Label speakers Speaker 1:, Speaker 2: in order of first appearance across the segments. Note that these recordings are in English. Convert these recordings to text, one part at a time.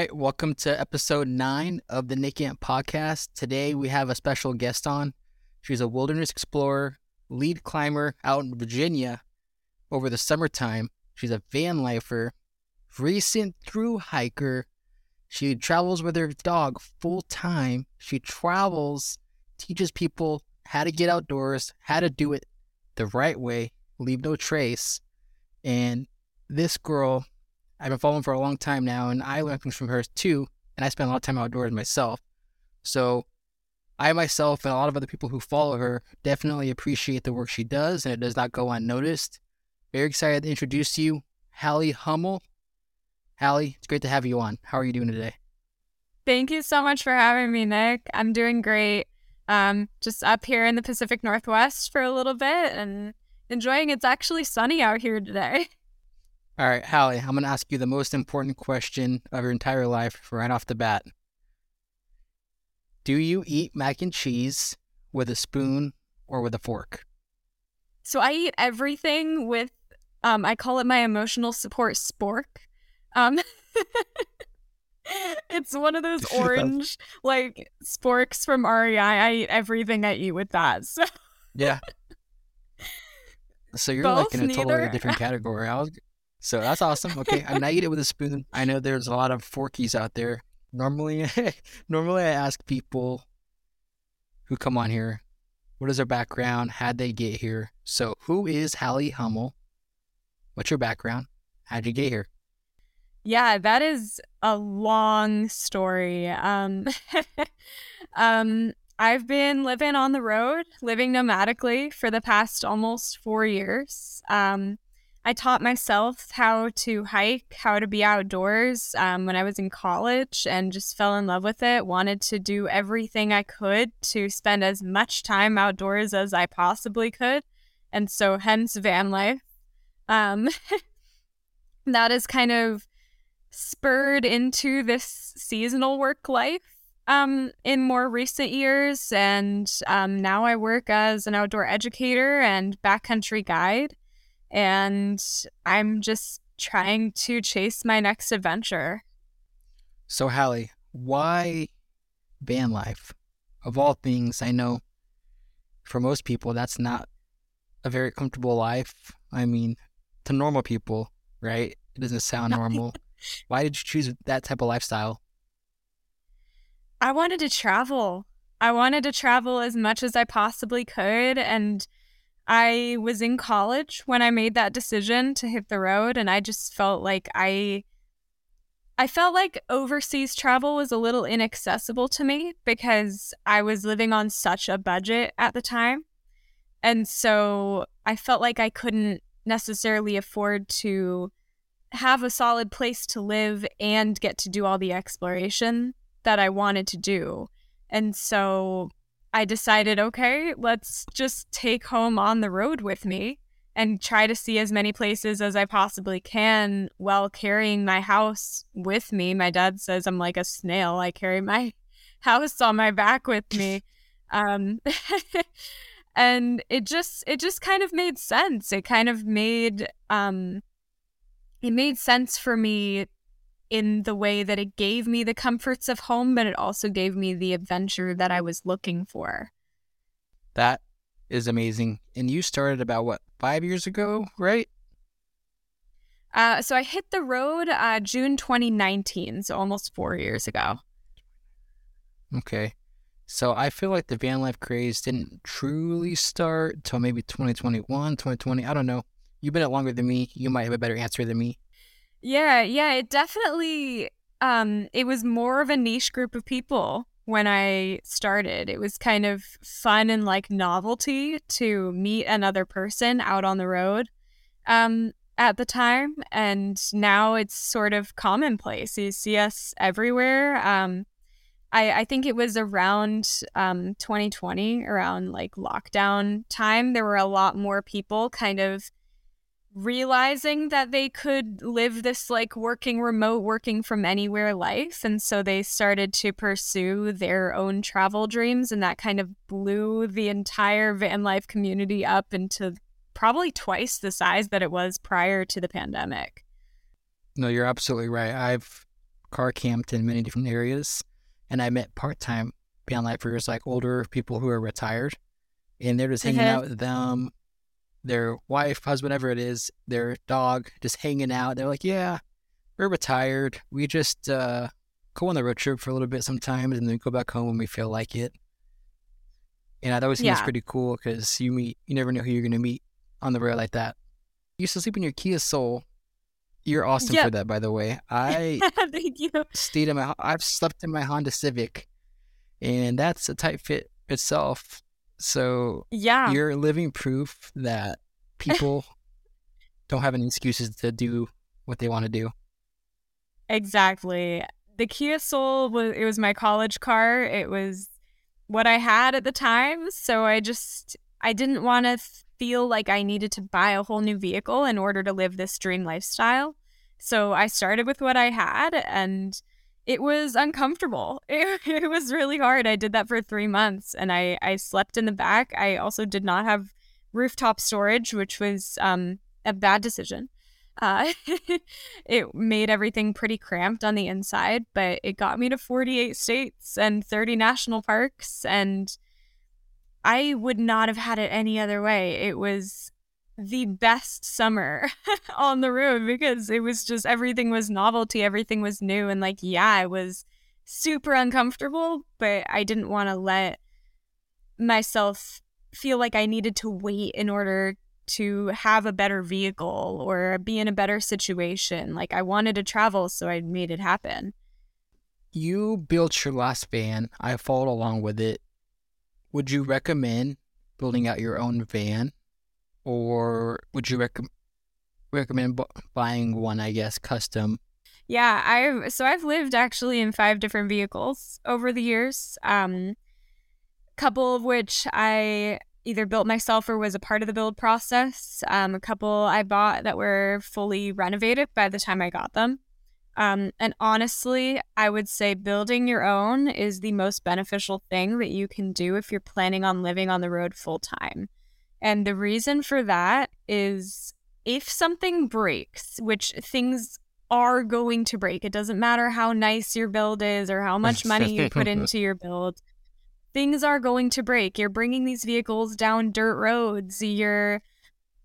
Speaker 1: right, welcome to episode nine of the Nick Amp podcast. Today we have a special guest on. She's a wilderness explorer, lead climber out in Virginia over the summertime. She's a van lifer, recent through hiker. She travels with her dog full time. She travels, teaches people how to get outdoors, how to do it the right way, leave no trace. And this girl, I've been following for a long time now, and I learn things from her too. And I spend a lot of time outdoors myself. So I myself and a lot of other people who follow her definitely appreciate the work she does, and it does not go unnoticed. Very excited to introduce to you, Halle Homel. Halle, it's great to have you on. How are you doing today?
Speaker 2: Thank you so much for having me, Nick. I'm doing great. Um, just up here in the Pacific Northwest for a little bit and enjoying it's actually sunny out here today.
Speaker 1: All right, Halle, I'm going to ask you the most important question of your entire life right off the bat. Do you eat mac and cheese with a spoon or with a fork?
Speaker 2: So I eat everything with, um, I call it my emotional support spork. Um, it's one of those orange like sporks from REI. I eat everything I eat with that. So
Speaker 1: yeah. So you're
Speaker 2: Both,
Speaker 1: like in a totally
Speaker 2: neither?
Speaker 1: different category. I was, so that's awesome. Okay, I mean, I eat it with a spoon. I know there's a lot of forkies out there. Normally, normally I ask people who come on here, what is their background? How'd they get here? So who is Halle Homel? What's your background? How'd you get here?
Speaker 2: Yeah, that is a long story. Um, um, I've been living on the road, living nomadically for the past almost four years. Um, I taught myself how to hike, how to be outdoors um, when I was in college and just fell in love with it. Wanted to do everything I could to spend as much time outdoors as I possibly could. And so, hence van life. Um, that is kind of spurred into this seasonal work life um, in more recent years. And um, now I work as an outdoor educator and backcountry guide. And I'm just trying to chase my next adventure.
Speaker 1: So Halle, why van life? Of all things, I know for most people that's not a very comfortable life. I mean, to normal people, right? It doesn't sound normal. Why did you choose that type of lifestyle?
Speaker 2: I wanted to travel. I wanted to travel as much as I possibly could. And I was in college when I made that decision to hit the road. And I just felt like I. I felt like overseas travel was a little inaccessible to me because I was living on such a budget at the time. And so I felt like I couldn't necessarily afford to have a solid place to live and get to do all the exploration that I wanted to do. And so I decided, okay, let's just take home on the road with me and try to see as many places as I possibly can while carrying my house with me. My dad says I'm like a snail. I carry my house on my back with me. Um, and it just it just kind of made sense. It kind of made um it made sense for me in the way that it gave me the comforts of home, but it also gave me the adventure that I was looking for.
Speaker 1: That is amazing. And you started about what, five years ago, right?
Speaker 2: Uh, so I hit the road uh, June 2019, so almost four years ago.
Speaker 1: Okay. So I feel like the van life craze didn't truly start till maybe 2021, 2020. I don't know. You've been it longer than me. You might have a better answer than me.
Speaker 2: Yeah, yeah, it definitely um it was more of a niche group of people when I started. It was kind of fun and like novelty to meet another person out on the road um at the time and now it's sort of commonplace. You see us everywhere. Um I, I think it was around um, 2020, around like lockdown time. There were a lot more people kind of realizing that they could live this like working remote, working from anywhere life. And so they started to pursue their own travel dreams. And that kind of blew the entire van life community up into probably twice the size that it was prior to the pandemic.
Speaker 1: No, you're absolutely right. I've car camped in many different areas, and I met part time van lifers, like older people who are retired, and they're just hanging
Speaker 2: Mhm.
Speaker 1: out with them, their wife, husband, whatever it is, their dog, just hanging out. They're like, "Yeah, we're retired. We just uh, go on the road trip for a little bit sometimes, and then go back home when we feel like it." And I always think it's pretty cool because you meet, you never know who you're going to meet on the road like that. You used to sleep in your Kia Soul. You're awesome for that, by the way. I
Speaker 2: Thank you.
Speaker 1: stayed in my, I've slept in my Honda Civic, and that's a tight fit itself. So
Speaker 2: Yeah.
Speaker 1: you're living proof that people don't have any excuses to do what they want to do.
Speaker 2: Exactly. The Kia Soul was it was my college car. It was what I had at the time, so I just I didn't want to feel like I needed to buy a whole new vehicle in order to live this dream lifestyle. So I started with what I had and it was uncomfortable. It, it was really hard. I did that for 3 months and I I slept in the back. I also did not have rooftop storage, which was um a bad decision. Uh, it made everything pretty cramped on the inside, but it got me to 48 states and 30 national parks. And I would not have had it any other way. It was the best summer on the road because it was just everything was novelty, everything was new. And like, yeah, I was super uncomfortable, but I didn't want to let myself feel like I needed to wait in order to have a better vehicle or be in a better situation. Like I wanted to travel, so I made it happen.
Speaker 1: You built your last van. I followed along with it. Would you recommend building out your own van, or would you rec- recommend bu- buying one? I guess custom.
Speaker 2: Yeah, I've so I've lived actually in five different vehicles over the years. Um a couple of which I either built myself or was a part of the build process. Um, a couple I bought that were fully renovated by the time I got them. Um, and honestly, I would say building your own is the most beneficial thing that you can do if you're planning on living on the road full time. And the reason for that is if something breaks, which things are going to break, it doesn't matter how nice your build is or how much money you put into your build things are going to break. You're bringing these vehicles down dirt roads. You're,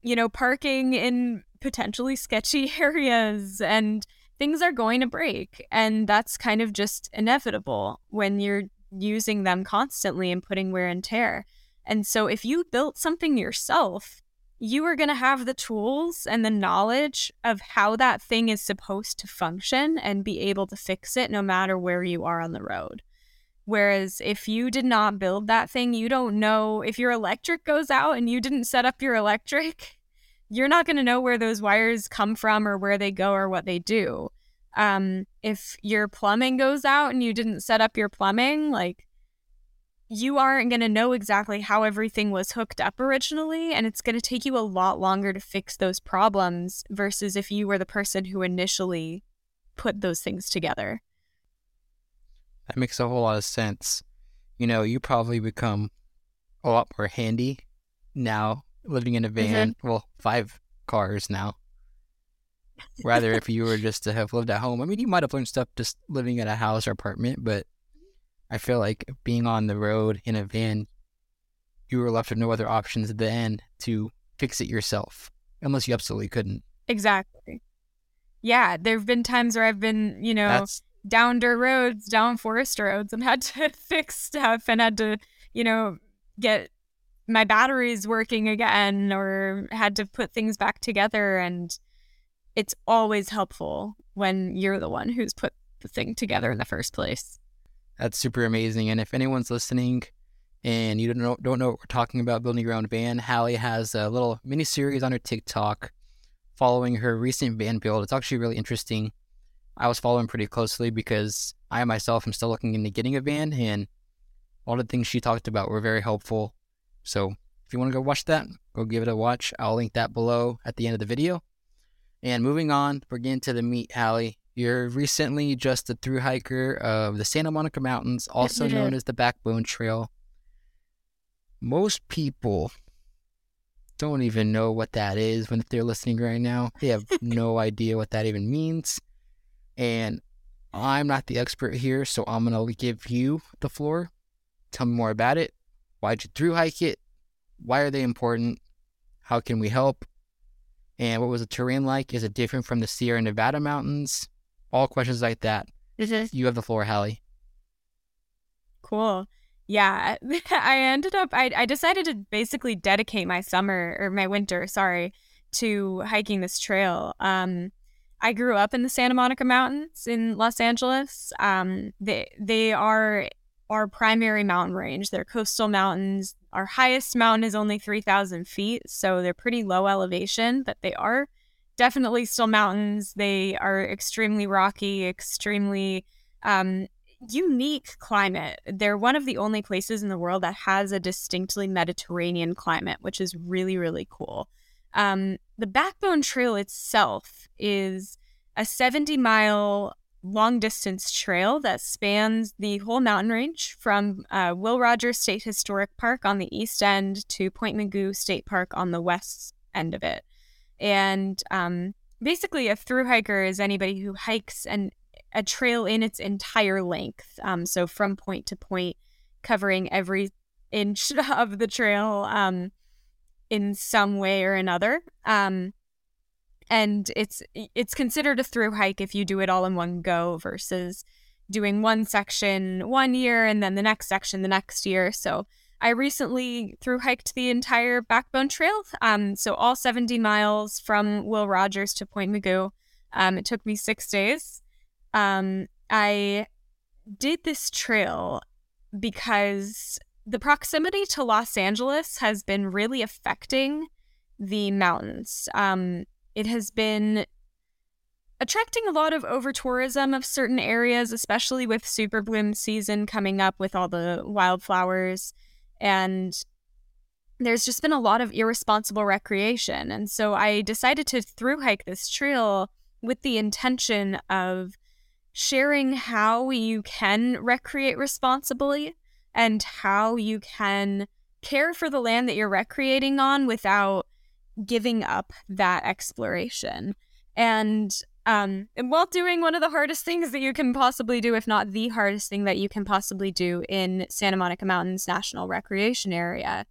Speaker 2: you know, parking in potentially sketchy areas and things are going to break. And that's kind of just inevitable when you're using them constantly and putting wear and tear. And so if you built something yourself, you are going to have the tools and the knowledge of how that thing is supposed to function and be able to fix it no matter where you are on the road. Whereas if you did not build that thing, you don't know if your electric goes out and you didn't set up your electric, you're not going to know where those wires come from or where they go or what they do. Um, if your plumbing goes out and you didn't set up your plumbing, like you aren't going to know exactly how everything was hooked up originally. And it's going to take you a lot longer to fix those problems versus if you were the person who initially put those things together.
Speaker 1: That makes a whole lot of sense. You know, you probably become a lot more handy now living in a mm-hmm. van. Well, five cars now. Rather, if you were just to have lived at home, I mean, you might have learned stuff just living at a house or apartment, but I feel like being on the road in a van, you were left with no other options than to fix it yourself, unless you absolutely couldn't.
Speaker 2: Exactly. Yeah, there have been times where I've been, you know,
Speaker 1: That's
Speaker 2: down dirt roads, down forest roads, and had to fix stuff and had to, you know, get my batteries working again or had to put things back together. And it's always helpful when you're the one who's put the thing together in the first place.
Speaker 1: That's super amazing. And if anyone's listening and you don't know don't know what we're talking about building your own van, Halle has a little mini series on her TikTok following her recent van build. It's actually really interesting. I was following pretty closely because I myself am still looking into getting a van and all the things she talked about were very helpful. So if you want to go watch that, go give it a watch. I'll link that below at the end of the video. And moving on, we're getting to the meat, Halle. You're recently just a through hiker of the Santa Monica Mountains, also known as the Backbone Trail. Most people don't even know what that is when they're listening right now. They have no idea what that even means. And I'm not the expert here, so I'm going to give you the floor. Tell me more about it. Why'd you through hike it? Why are they important? How can we help? And what was the terrain like? Is it different from the Sierra Nevada mountains? All questions like that. You have the floor, Halle.
Speaker 2: Cool. Yeah, I ended up, I, I decided to basically dedicate my summer or my winter, sorry, to hiking this trail. Um, I grew up in the Santa Monica Mountains in Los Angeles. Um, they they are our primary mountain range. They're coastal mountains. Our highest mountain is only three thousand feet, so they're pretty low elevation, but they are definitely still mountains. They are extremely rocky, extremely um, unique climate. They're one of the only places in the world that has a distinctly Mediterranean climate, which is really, really cool. Um, the Backbone Trail itself is a 70 mile long distance trail that spans the whole mountain range from uh, Will Rogers State Historic Park on the east end to Point Mugu State Park on the west end of it. And um, basically, a through hiker is anybody who hikes an, a trail in its entire length. Um, so from point to point, covering every inch of the trail um, in some way or another. Um, and it's it's considered a through hike if you do it all in one go versus doing one section one year and then the next section the next year. So I recently through hiked the entire Backbone Trail, um, so all 70 miles from Will Rogers to Point Mugu. Um, it took me six days. Um, I did this trail because the proximity to Los Angeles has been really affecting the mountains. Um, it has been attracting a lot of over tourism of certain areas, especially with super bloom season coming up with all the wildflowers. And there's just been a lot of irresponsible recreation. And so I decided to through hike this trail with the intention of sharing how you can recreate responsibly and how you can care for the land that you're recreating on without giving up that exploration. And um, and while doing one of the hardest things that you can possibly do, if not the hardest thing that you can possibly do in Santa Monica Mountains National Recreation Area,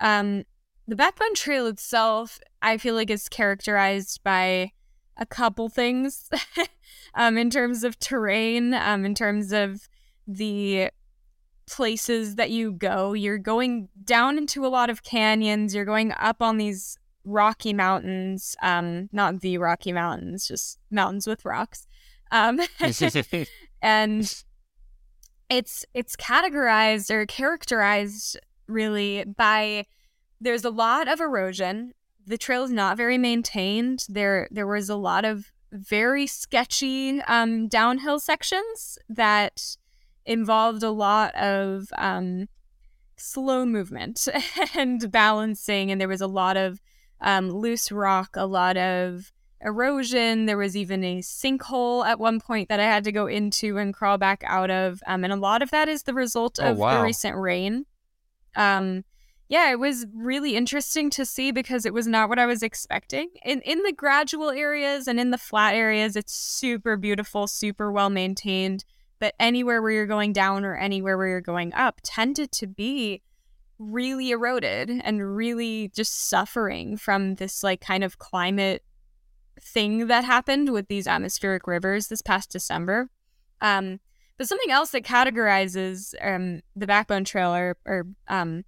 Speaker 2: um, the Backbone Trail itself, I feel like, is characterized by a couple things um, in terms of terrain, um, in terms of the places that you go. You're going down into a lot of canyons, you're going up on these Rocky Mountains, um, not the Rocky Mountains, just mountains with rocks. Um, and it's it's categorized or characterized really by there's a lot of erosion. The trail is not very maintained. There there was a lot of very sketchy um, downhill sections that involved a lot of um, slow movement and balancing, and there was a lot of um, loose rock, a lot of erosion. There was even a sinkhole at one point that I had to go into and crawl back out of. Um, and a lot of that is the result oh, of wow. the recent rain. Um, yeah, it was really interesting to see because it was not what I was expecting. In in the gradual areas and in the flat areas, it's super beautiful, super well maintained. But anywhere where you're going down or anywhere where you're going up tended to be really eroded and really just suffering from this like kind of climate thing that happened with these atmospheric rivers this past December. Um, but something else that categorizes um, the Backbone Trail or, or um,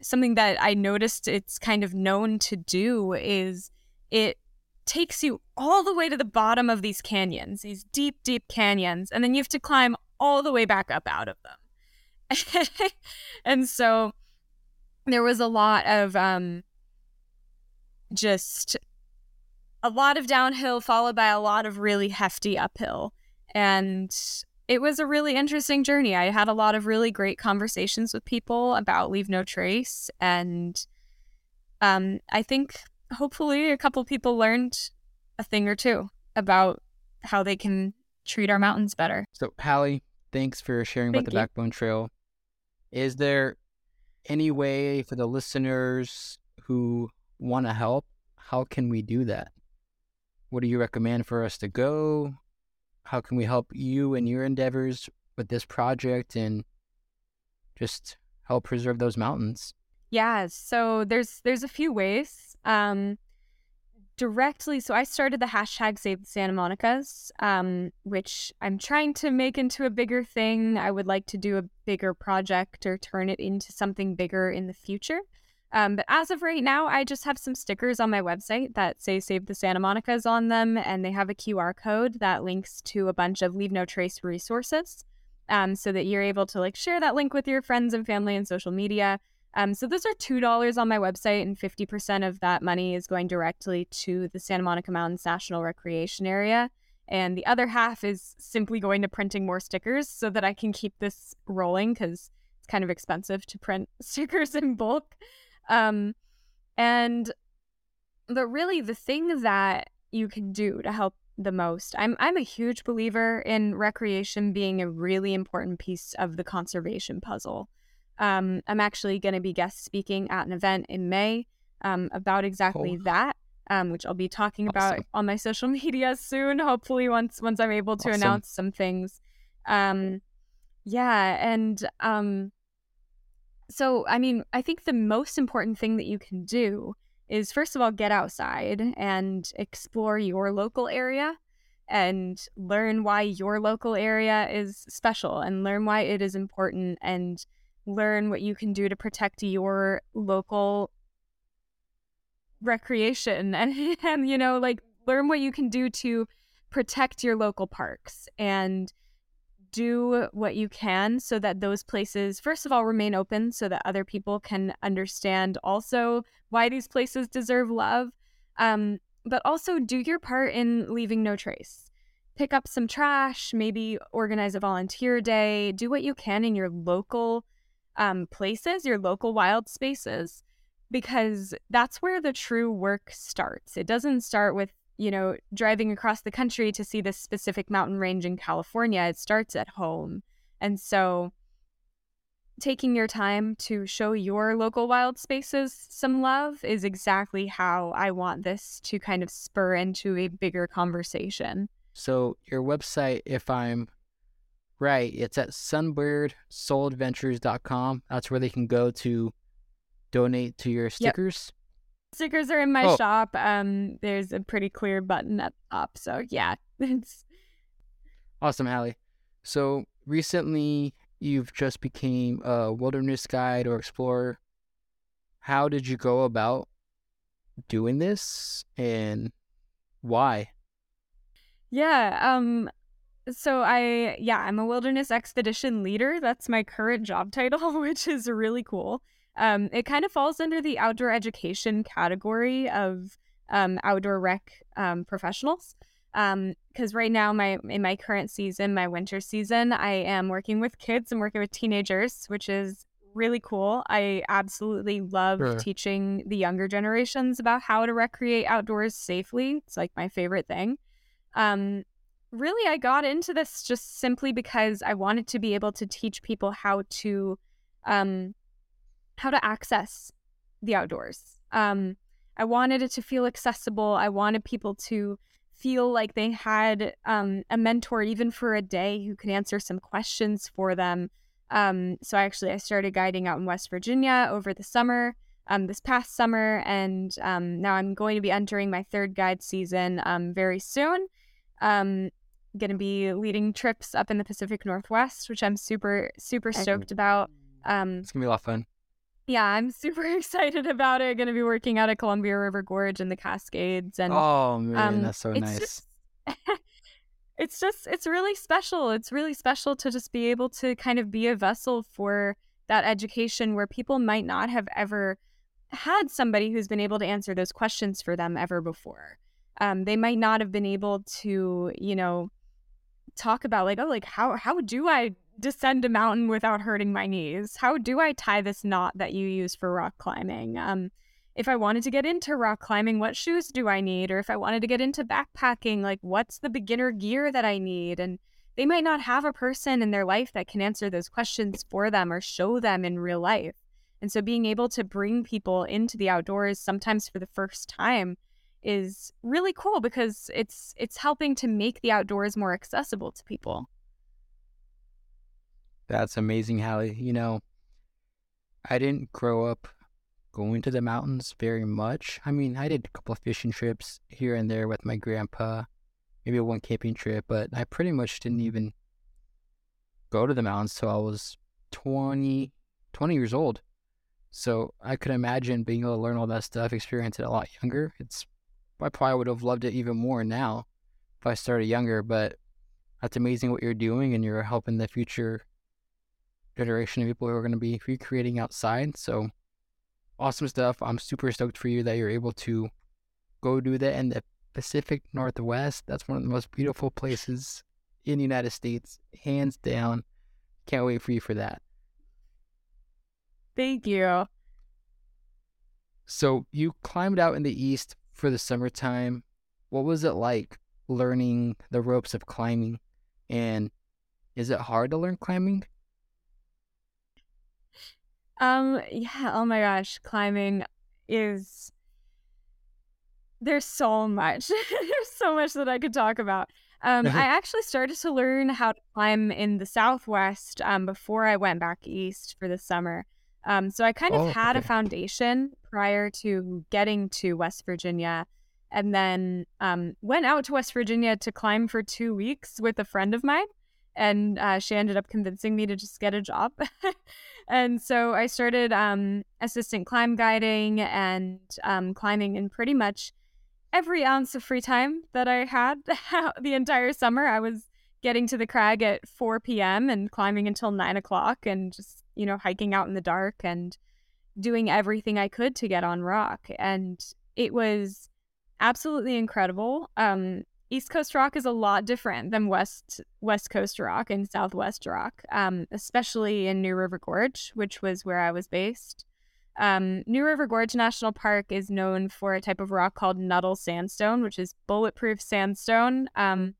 Speaker 2: something that I noticed it's kind of known to do is it takes you all the way to the bottom of these canyons, these deep, deep canyons, and then you have to climb all the way back up out of them. and so there was a lot of um, just a lot of downhill followed by a lot of really hefty uphill. And it was a really interesting journey. I had a lot of really great conversations with people about leave no trace. And um, i think hopefully a couple people learned a thing or two about how they can treat our mountains better.
Speaker 1: So halle thanks for sharing Thank about the you. backbone trail. Is there any way for the listeners who want to help, how can we do that? What do you recommend for us to go? how can we help you and your endeavors with this project and just help preserve those mountains?
Speaker 2: Yeah, so there's there's a few ways. Um, directly, so I started the hashtag Save the Santa Monica's, um, which I'm trying to make into a bigger thing. I would like to do a bigger project or turn it into something bigger in the future. Um, but as of right now, I just have some stickers on my website that say Save the Santa Monica's on them, and they have a QR code that links to a bunch of Leave No Trace resources um, so that you're able to like share that link with your friends and family and social media. Um, so those are two dollars on my website, and fifty percent of that money is going directly to the Santa Monica Mountains National Recreation Area, and the other half is simply going to printing more stickers so that I can keep this rolling because it's kind of expensive to print stickers in bulk. Um, and the really the thing that you can do to help the most. I'm I'm a huge believer in recreation being a really important piece of the conservation puzzle. Um, I'm actually going to be guest speaking at an event in May um, about exactly oh. that, um, which I'll be talking awesome. about on my social media soon. Hopefully, once once I'm able to awesome. announce some things. Um, yeah, and um, so I mean, I think the most important thing that you can do is first of all get outside and explore your local area and learn why your local area is special and learn why it is important and learn what you can do to protect your local recreation and, and you know like learn what you can do to protect your local parks and do what you can so that those places, first of all, remain open so that other people can understand also why these places deserve love. Um, but also do your part in leaving no trace. Pick up some trash, maybe organize a volunteer day, do what you can in your local um, places, your local wild spaces, because that's where the true work starts. It doesn't start with you know, driving across the country to see this specific mountain range in California, it starts at home. And so taking your time to show your local wild spaces some love is exactly how I want this to kind of spur into a bigger conversation.
Speaker 1: So, your website, if I'm right, it's at sunbirdSoulAdventures.com. That's where they can go to donate to your stickers.
Speaker 2: Stickers are in my oh. shop. Um, there's a pretty clear button at the top. So yeah, it's
Speaker 1: awesome, Halle. So recently, you've just became a wilderness guide or explorer. How did you go about doing this, and why?
Speaker 2: Yeah. Um. So I yeah I'm a wilderness expedition leader. That's my current job title, which is really cool. Um, it kind of falls under the outdoor education category of um, outdoor rec um, professionals. Because um, right now, my in my current season, my winter season, I am working with kids and working with teenagers, which is really cool. I absolutely love sure. teaching the younger generations about how to recreate outdoors safely. It's like my favorite thing. Um, really, I got into this just simply because I wanted to be able to teach people how to um, how to access the outdoors. Um, I wanted it to feel accessible. I wanted people to feel like they had um, a mentor, even for a day, who could answer some questions for them. Um, so I actually I started guiding out in West Virginia over the summer, um, this past summer, and um, now I'm going to be entering my third guide season um, very soon. Um, going to be leading trips up in the Pacific Northwest, which I'm super super stoked about.
Speaker 1: Um, it's gonna be a lot of fun
Speaker 2: yeah, I'm super excited about it. Going to be working out at Columbia River Gorge and the Cascades, and
Speaker 1: oh man, um, that's so nice.
Speaker 2: Just, it's just it's really special. It's really special to just be able to kind of be a vessel for that education where people might not have ever had somebody who's been able to answer those questions for them ever before. Um, they might not have been able to, you know, talk about like, oh, like how how do I descend a mountain without hurting my knees? How do I tie this knot that you use for rock climbing? Um, if I wanted to get into rock climbing, what shoes do I need? Or if I wanted to get into backpacking, like what's the beginner gear that I need? And they might not have a person in their life that can answer those questions for them or show them in real life. And so being able to bring people into the outdoors, sometimes for the first time, is really cool because it's it's helping to make the outdoors more accessible to people.
Speaker 1: That's amazing, Halle. You know, I didn't grow up going to the mountains very much. I mean, I did a couple of fishing trips here and there with my grandpa, maybe one camping trip, but I pretty much didn't mm-hmm. even go to the mountains till I was 20, 20 years old. So I could imagine being able to learn all that stuff, experience it a lot younger. It's I probably would have loved it even more now if I started younger, but that's amazing what you're doing and you're helping the future generation of people who are going to be recreating outside. So awesome stuff. I'm super stoked for you that you're able to go do that in the Pacific Northwest. That's one of the most beautiful places in the United States, hands down. Can't wait for you for that.
Speaker 2: Thank you.
Speaker 1: So you climbed out in the east for the summertime. What was it like learning the ropes of climbing? And is it hard to learn climbing?
Speaker 2: Um, yeah, oh my gosh, climbing is there's so much. there's so much that I could talk about. Um, I actually started to learn how to climb in the Southwest um, before I went back east for the summer. Um, so I kind of
Speaker 1: Oh,
Speaker 2: had a foundation prior to getting to West Virginia, and then um, went out to West Virginia to climb for two weeks with a friend of mine, and uh, she ended up convincing me to just get a job. and so I started um, assistant climb guiding and um, climbing in pretty much every ounce of free time that I had the entire summer. I was getting to the crag at 4 p.m. and climbing until 9 o'clock and just, you know, hiking out in the dark and doing everything I could to get on rock. And it was absolutely incredible. Um, East Coast rock is a lot different than West West Coast rock and Southwest rock, um, especially in New River Gorge, which was where I was based. Um, New River Gorge National Park is known for a type of rock called Nuttall sandstone, which is bulletproof sandstone um,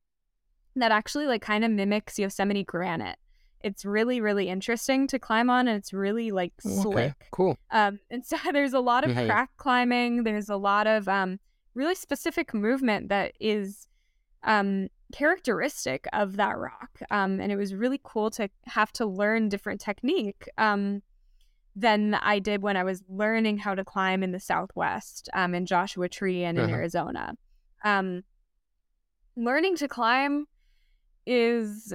Speaker 2: that actually like kind of mimics Yosemite granite. It's really really interesting to climb on, and it's really like
Speaker 1: Okay,
Speaker 2: slick.
Speaker 1: cool.
Speaker 2: Um, and so there's a lot of
Speaker 1: yeah.
Speaker 2: crack climbing. There's a lot of um, really specific movement that is um, characteristic of that rock. Um, and it was really cool to have to learn different technique um, than I did when I was learning how to climb in the Southwest, um, in Joshua Tree and in
Speaker 1: Uh-huh.
Speaker 2: Arizona. Um, learning to climb is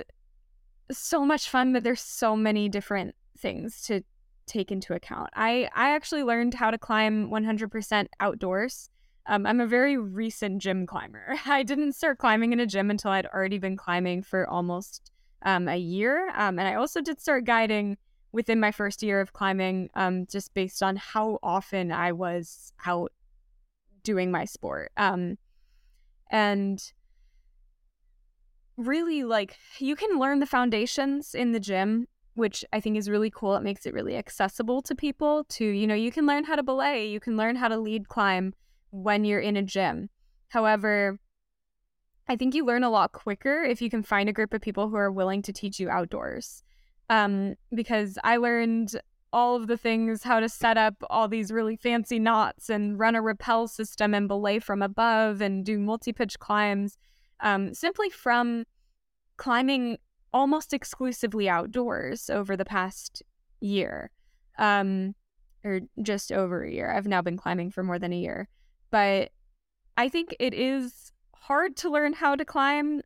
Speaker 2: so much fun, but there's so many different things to take into account. I I actually learned how to climb 100% outdoors. Um, I'm a very recent gym climber. I didn't start climbing in a gym until I'd already been climbing for almost um, a year, um, and I also did start guiding within my first year of climbing, um, just based on how often I was out doing my sport. Um, and really like you can learn the foundations in the gym which i think is really cool. It makes it really accessible to people to you know you can learn how to belay you can learn how to lead climb when you're in a gym. However i think you learn a lot quicker if you can find a group of people who are willing to teach you outdoors. Um, because i learned all of the things how to set up all these really fancy knots and run a rappel system and belay from above and do multi-pitch climbs um, simply from climbing almost exclusively outdoors over the past year, um, or just over a year. I've now been climbing for more than a year, but I think it is hard to learn how to climb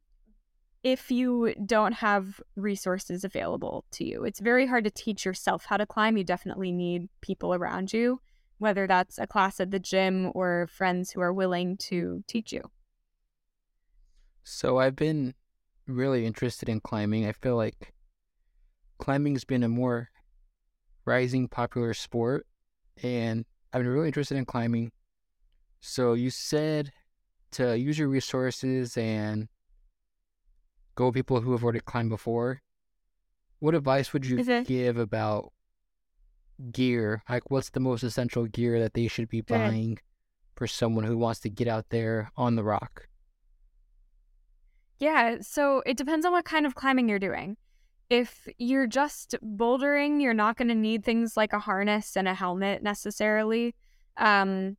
Speaker 2: if you don't have resources available to you. It's very hard to teach yourself how to climb. You definitely need people around you, whether that's a class at the gym or friends who are willing to teach you.
Speaker 1: So I've been really interested in climbing. I feel like climbing's been a more rising popular sport and I've been really interested in climbing. So you said to use your resources and go with people who have already climbed before. What advice would you
Speaker 2: Okay.
Speaker 1: give about gear? Like what's the most essential gear that they should be buying for someone who wants to get out there on the rock?
Speaker 2: Yeah, so it depends on what kind of climbing you're doing. If you're just bouldering, you're not going to need things like a harness and a helmet necessarily. Um,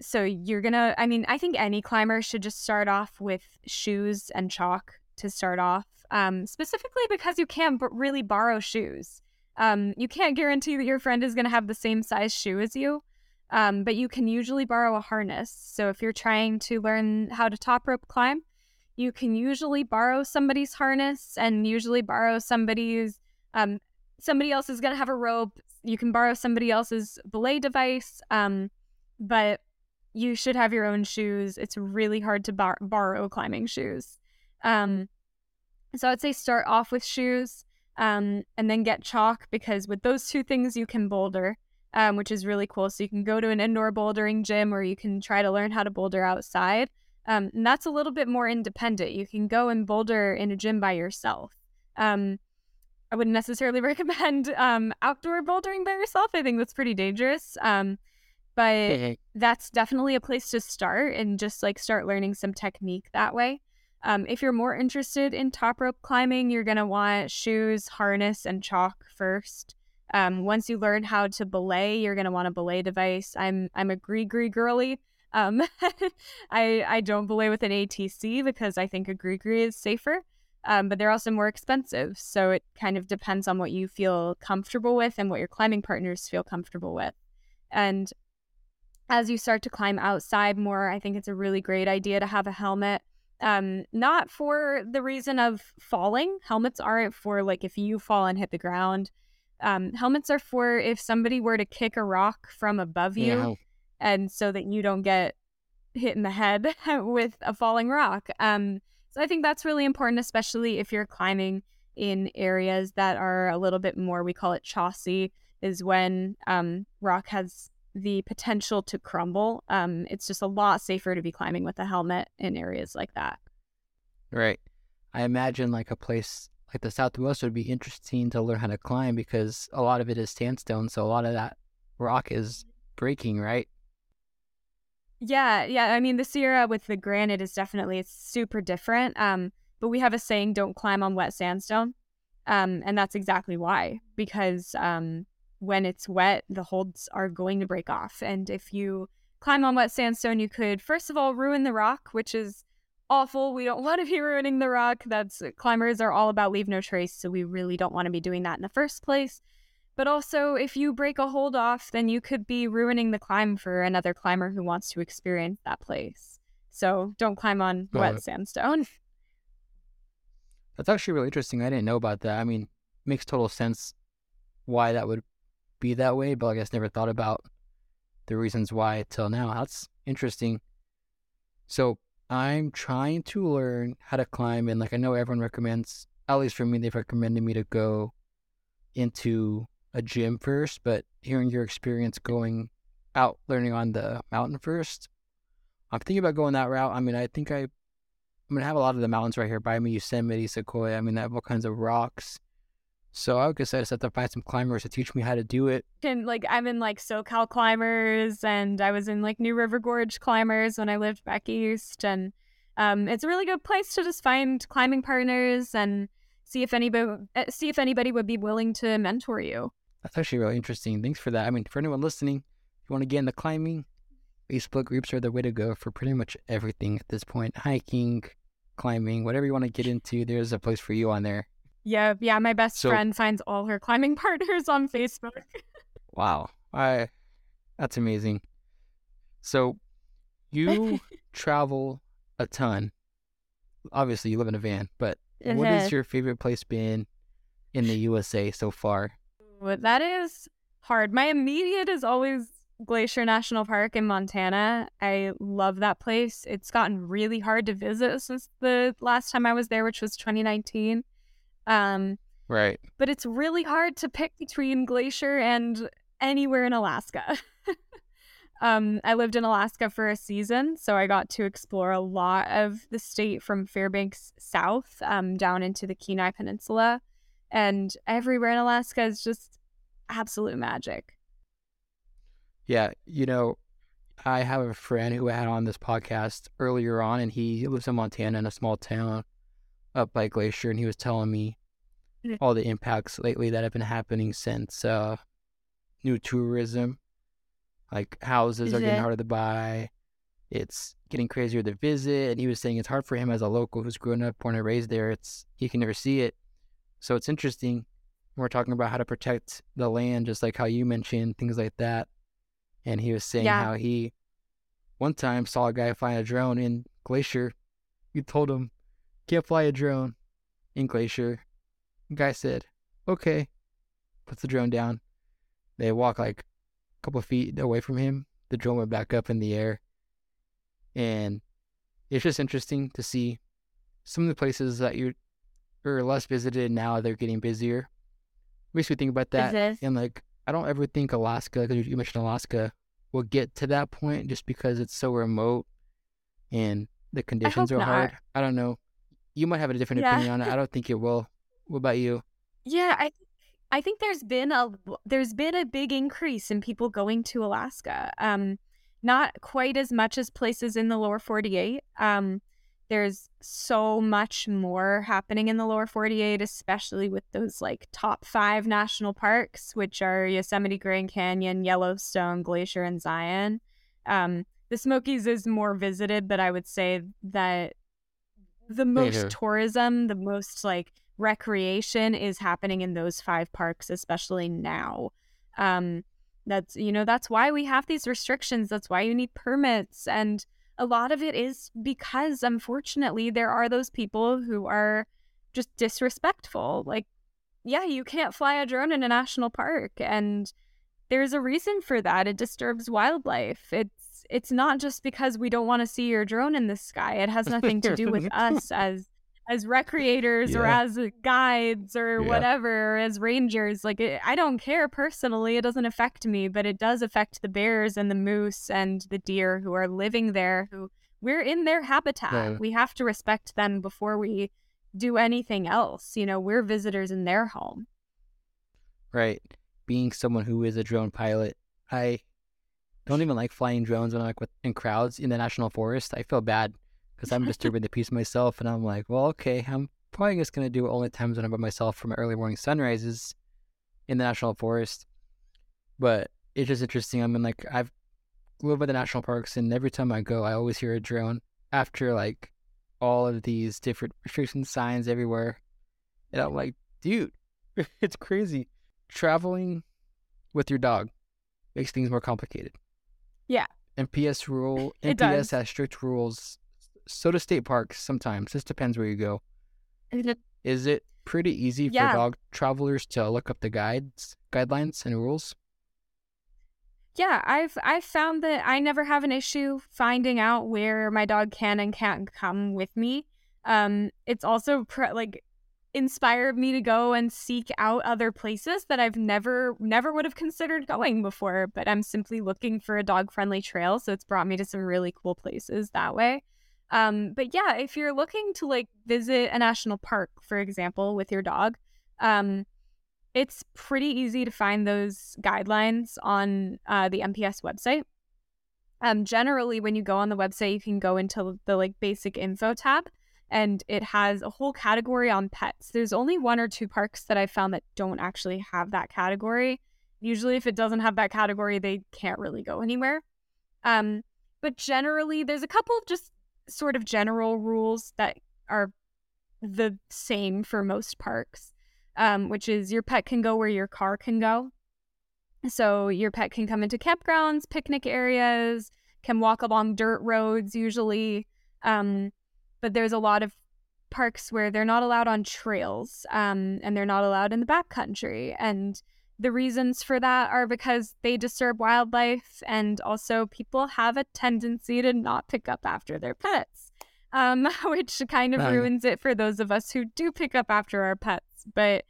Speaker 2: so you're gonna, I mean, I think any climber should just start off with shoes and chalk to start off, um, specifically because you can't b- really borrow shoes. Um, you can't guarantee that your friend is gonna have the same size shoe as you. Um, but you can usually borrow a harness. So if you're trying to learn how to top rope climb, you can usually borrow somebody's harness and usually borrow somebody's um, somebody else is going to have a rope you can borrow somebody else's belay device um, but you should have your own shoes it's really hard to bar- borrow climbing shoes. Um, so i'd say start off with shoes um, and then get chalk because with those two things you can boulder um, which is really cool. So you can go to an indoor bouldering gym or you can try to learn how to boulder outside um, and that's a little bit more independent. You can go and boulder in a gym by yourself. Um, I wouldn't necessarily recommend um, outdoor bouldering by yourself. I think that's pretty dangerous. Um, but that's definitely a place to start and just like start learning some technique that way. Um, if you're more interested in top rope climbing, you're going to want shoes, harness, and chalk first. Um, once you learn how to belay, you're going to want a belay device. I'm I'm a GriGri girly, um, I I don't belay with an ATC because I think a GriGri is safer. Um, but they're also more expensive. So it kind of depends on what you feel comfortable with and what your climbing partners feel comfortable with. And as you start to climb outside more, I think it's a really great idea to have a helmet. Um, not for the reason of falling. Helmets aren't for like if you fall and hit the ground. Um, helmets are for if somebody were to kick a rock from above you. Yeah and so that you don't get hit in the head with a falling rock. Um, so I think that's really important, especially if you're climbing in areas that are a little bit more, we call it chossy, is when um, rock has the potential to crumble. Um, it's just a lot safer to be climbing with a helmet in areas like that.
Speaker 1: Right. I imagine like a place like the Southwest would be interesting to learn how to climb because a lot of it is sandstone. So a lot of that rock is breaking, right?
Speaker 2: Yeah, yeah. I mean, the Sierra with the granite is definitely it's super different. Um, but we have a saying, "Don't climb on wet sandstone," um, and that's exactly why. Because um, when it's wet, the holds are going to break off, and if you climb on wet sandstone, you could first of all ruin the rock, which is awful. We don't want to be ruining the rock. That's climbers are all about leave no trace, so we really don't want to be doing that in the first place. But also, if you break a hold off, then you could be ruining the climb for another climber who wants to experience that place. So don't climb on wet it. sandstone.
Speaker 1: That's actually really interesting. I didn't know about that. I mean, makes total sense why that would be that way, but I guess never thought about the reasons why till now. That's interesting. So I'm trying to learn how to climb, and like I know everyone recommends, at least for me, they've recommended me to go into a gym first, but hearing your experience going out learning on the mountain first, I'm thinking about going that route. I mean, I think I, I'm gonna have a lot of the mountains right here by me: Yosemite, Sequoia. I mean, I have all kinds of rocks. So I guess I just have to find some climbers to teach me how to do it.
Speaker 2: And like I'm in like SoCal climbers, and I was in like New River Gorge climbers when I lived back east, and um, it's a really good place to just find climbing partners and see if anybody eh, see if anybody would be willing to mentor you.
Speaker 1: That's actually really interesting. Thanks for that. I mean, for anyone listening, if you want to get into climbing, Facebook groups are the way to go for pretty much everything at this point. Hiking, climbing, whatever you want to get into, there's a place for you on there.
Speaker 2: Yeah, yeah. My best so, friend finds all her climbing partners on Facebook.
Speaker 1: wow, I that's amazing. So you travel a ton. Obviously, you live in a van, but what is uh-huh. your favorite place been in the USA so far?
Speaker 2: That is hard. My immediate is always Glacier National Park in Montana. I love that place. It's gotten really hard to visit since the last time I was there, which was 2019. Um,
Speaker 1: right.
Speaker 2: But it's really hard to pick between Glacier and anywhere in Alaska. um, I lived in Alaska for a season, so I got to explore a lot of the state from Fairbanks south um, down into the Kenai Peninsula and everywhere in Alaska is just absolute magic.
Speaker 1: Yeah, you know, I have a friend who I had on this podcast earlier on, and he lives in Montana in a small town up by Glacier, and he was telling me mm. all the impacts lately that have been happening since uh, new tourism Like houses
Speaker 2: Is
Speaker 1: are getting
Speaker 2: it?
Speaker 1: harder to buy. It's getting crazier to visit. And he was saying it's hard for him as a local who's grown up, born and raised there. It's he can never see it. So it's interesting. We're talking about how to protect the land, just like how you mentioned things like that. And he was saying
Speaker 2: Yeah.
Speaker 1: how he one time saw a guy flying a drone in Glacier. You told him can't fly a drone in Glacier. The guy said, "Okay." Puts the drone down. They walk like a couple of feet away from him. The drone went back up in the air, and it's just interesting to see some of the places that you are less visited now. They're getting busier. Makes me think about that, and like I don't ever think Alaska, because you mentioned Alaska, will get to that point just because it's so remote and the conditions are
Speaker 2: hope
Speaker 1: hard. I don't know. You might have a different
Speaker 2: Yeah.
Speaker 1: opinion on it. I don't think it will. What about you?
Speaker 2: Yeah, I I think there's been a there's been a big increase in people going to Alaska. Um not quite as much as places in the lower 48. Um there's so much more happening in the lower 48 especially with those like top 5 national parks which are Yosemite, Grand Canyon, Yellowstone, Glacier and Zion. Um the Smokies is more visited, but I would say that the most
Speaker 1: Later.
Speaker 2: tourism, the most like recreation is happening in those five parks, especially now. Um, that's you know that's why we have these restrictions. That's why you need permits, and a lot of it is because unfortunately there are those people who are just disrespectful. Like, yeah, you can't fly a drone in a national park, and there's a reason for that. It disturbs wildlife. It's it's not just because we don't want to see your drone in the sky. It has nothing to do with us as as recreators or as guides or
Speaker 1: Yeah.
Speaker 2: whatever, or as rangers. Like it, I don't care personally. It doesn't affect me, but it does affect the bears and the moose and the deer who are living there. Who we're in their habitat.
Speaker 1: Yeah.
Speaker 2: We have to respect them before we do anything else. You know, we're visitors in their home.
Speaker 1: right? Being someone who is a drone pilot, I don't even like flying drones when I'm like with, in crowds in the national forest. I feel bad because I'm disturbing the peace myself, and I'm like, well, okay, I'm probably just gonna do it only times when I'm by myself my early morning sunrises in the national forest. But it's just interesting. I mean, like I've lived by the national parks, and every time I go, I always hear a drone after like all of these different restriction signs everywhere, and I'm like, dude, it's crazy traveling with your dog makes things more complicated.
Speaker 2: Yeah.
Speaker 1: NPS rule NPS has strict rules. So do state parks sometimes. This depends where you go. Is it pretty easy for dog travelers to look up the guides, guidelines and rules?
Speaker 2: Yeah, I've I've found that I never have an issue finding out where my dog can and can't come with me. Um, it's also pr- like inspired me to go and seek out other places that I've never never would have considered going before. But I'm simply looking for a dog friendly trail, so it's brought me to some really cool places that way. Um, but yeah, if you're looking to like visit a national park, for example, with your dog, um, it's pretty easy to find those guidelines on uh, the NPS website. Um, generally, when you go on the website, you can go into the like basic info tab, and it has a whole category on pets. There's only one or two parks that I found that don't actually have that category. Usually, if it doesn't have that category, they can't really go anywhere. Um, but generally, there's a couple of just sort of general rules that are the same for most parks um, which is your pet can go where your car can go. So your pet can come into campgrounds, picnic areas, can walk along dirt roads usually. Um, but there's a lot of parks where they're not allowed on trails um, and they're not allowed in the backcountry. And the reasons for that are because they disturb wildlife and also people have a tendency to not pick up after their pets, um, which kind of
Speaker 1: Right.
Speaker 2: ruins it for those of us who do pick up after our pets. But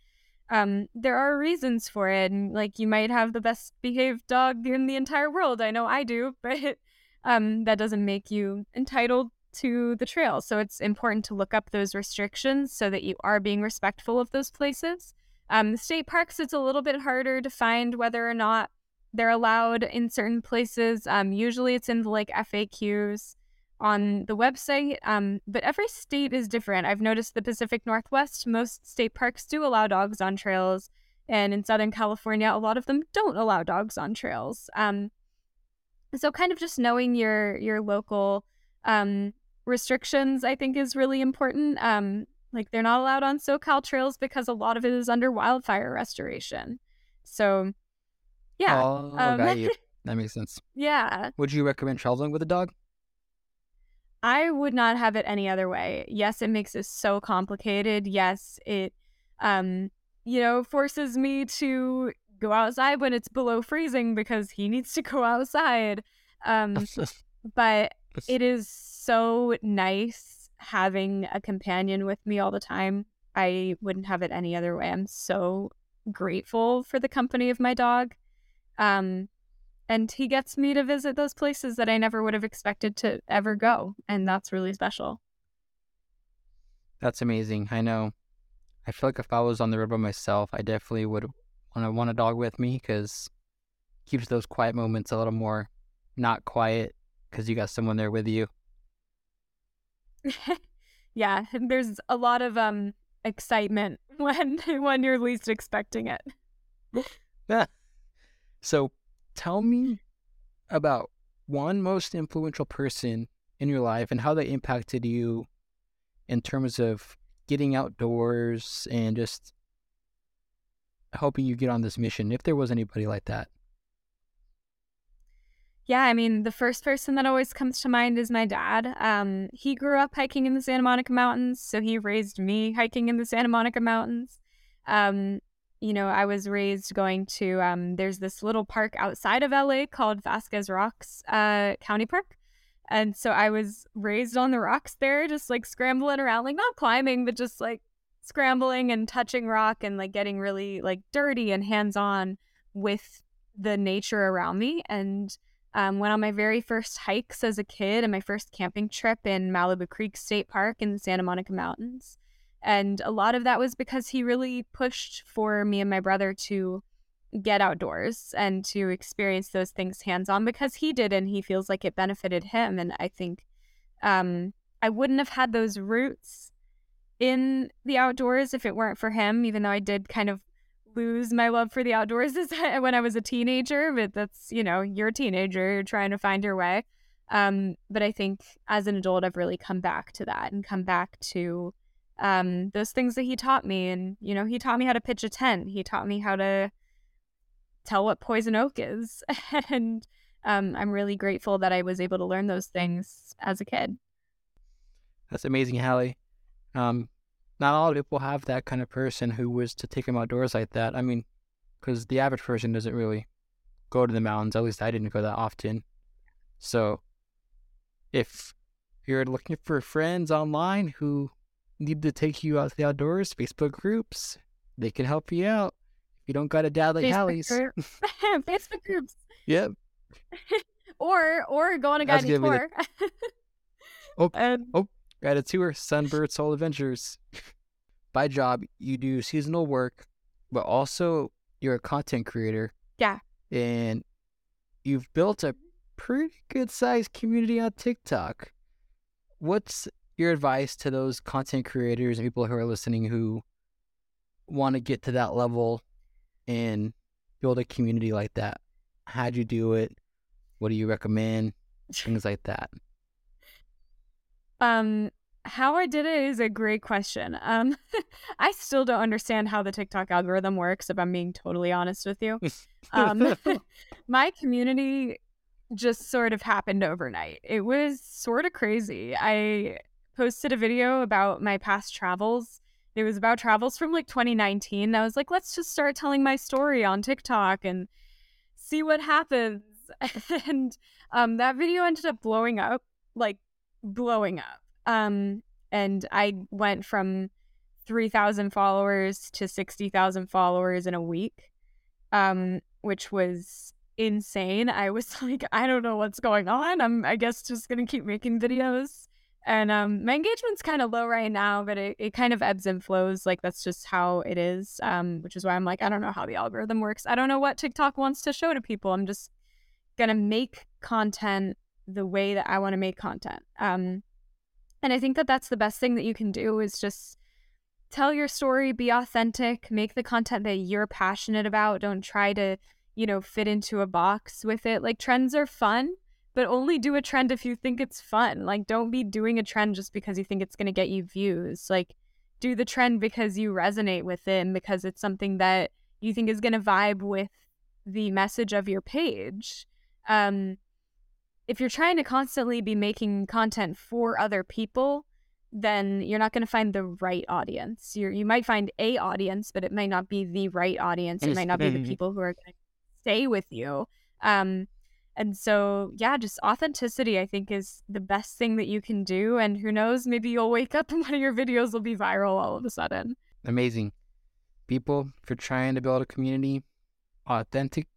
Speaker 2: um, there are reasons for it. And like you might have the best behaved dog in the entire world. I know I do, but um, that doesn't make you entitled to the trail. So it's important to look up those restrictions so that you are being respectful of those places. Um, the state parks, it's a little bit harder to find whether or not they're allowed in certain places. Um, usually it's in the like FAQs on the website, um, but every state is different. I've noticed the Pacific Northwest, most state parks do allow dogs on trails, and in Southern California, a lot of them don't allow dogs on trails. Um, so kind of just knowing your your local um, restrictions, I think, is really important. Like they're not allowed on SoCal trails because a lot of it is under wildfire restoration. So, yeah.
Speaker 1: Oh, um, got you. That makes sense.
Speaker 2: Yeah.
Speaker 1: Would you recommend traveling with a dog?
Speaker 2: I would not have it any other way. Yes, it makes it so complicated. Yes, it um you know, forces me to go outside when it's below freezing because he needs to go outside. Um but it is so nice having a companion with me all the time. I wouldn't have it any other way. I'm so grateful for the company of my dog. Um and he gets me to visit those places that I never would have expected to ever go, and that's really special.
Speaker 1: That's amazing. I know. I feel like if I was on the road by myself, I definitely would want to want a dog with me because keeps those quiet moments a little more not quiet because you got someone there with you.
Speaker 2: yeah, there's a lot of um excitement when when you're least expecting it.
Speaker 1: yeah. So tell me about one most influential person in your life and how they impacted you in terms of getting outdoors and just helping you get on this mission, if there was anybody like that.
Speaker 2: Yeah, I mean, the first person that always comes to mind is my dad. Um, he grew up hiking in the Santa Monica Mountains, so he raised me hiking in the Santa Monica Mountains. Um, you know, I was raised going to, um, there's this little park outside of LA called Vasquez Rocks uh, County Park. And so I was raised on the rocks there, just like scrambling around, like not climbing, but just like scrambling and touching rock and like getting really like dirty and hands on with the nature around me. And um, went on my very first hikes as a kid and my first camping trip in Malibu Creek State Park in the Santa Monica Mountains. And a lot of that was because he really pushed for me and my brother to get outdoors and to experience those things hands on because he did and he feels like it benefited him. And I think um, I wouldn't have had those roots in the outdoors if it weren't for him, even though I did kind of lose my love for the outdoors when I was a teenager. But that's, you know, you're a teenager, you're trying to find your way. Um, but I think as an adult, I've really come back to that and come back to um, those things that he taught me. And, you know, he taught me how to pitch a tent. He taught me how to tell what poison oak is. and um, I'm really grateful that I was able to learn those things as a kid.
Speaker 1: That's amazing, Halle. Um, not all people have that kind of person who was to take them outdoors like that. I mean, because the average person doesn't really go to the mountains. At least I didn't go that often. So, if you're looking for friends online who need to take you out to the outdoors, Facebook groups, they can help you out. If you don't got a dad like Facebook Halle's.
Speaker 2: Group. Facebook groups.
Speaker 1: Yep.
Speaker 2: or or go on a guided tour.
Speaker 1: oh, and... oh, guided tour, Sunbird Soul Adventures. By job, you do seasonal work, but also you're a content creator.
Speaker 2: Yeah.
Speaker 1: And you've built a pretty good sized community on TikTok. What's your advice to those content creators and people who are listening who want to get to that level and build a community like that? How'd you do it? What do you recommend? Things like that.
Speaker 2: Um, how I did it is a great question. Um, I still don't understand how the TikTok algorithm works, if I'm being totally honest with you. Um, my community just sort of happened overnight. It was sort of crazy. I posted a video about my past travels. It was about travels from like 2019. I was like, let's just start telling my story on TikTok and see what happens. and um, that video ended up blowing up, like blowing up. Um, and I went from 3,000 followers to 60,000 followers in a week, um, which was insane. I was like, I don't know what's going on. I'm, I guess, just going to keep making videos. And um, my engagement's kind of low right now, but it, it kind of ebbs and flows. Like, that's just how it is, um, which is why I'm like, I don't know how the algorithm works. I don't know what TikTok wants to show to people. I'm just going to make content the way that I want to make content. Um, and I think that that's the best thing that you can do is just tell your story, be authentic, make the content that you're passionate about. Don't try to, you know, fit into a box with it. Like, trends are fun but only do a trend if you think it's fun. Like, don't be doing a trend just because you think it's going to get you views. Like, do the trend because you resonate with it and because it's something that you think is going to vibe with the message of your page. Um, if you're trying to constantly be making content for other people, then you're not going to find the right audience. You you might find a audience, but it might not be the right audience. It might not be the people who are going to stay with you. Um, and so, yeah, just authenticity, I think, is the best thing that you can do. And who knows, maybe you'll wake up and one of your videos will be viral all of a sudden.
Speaker 1: Amazing. People, if you're trying to build a community, authentic,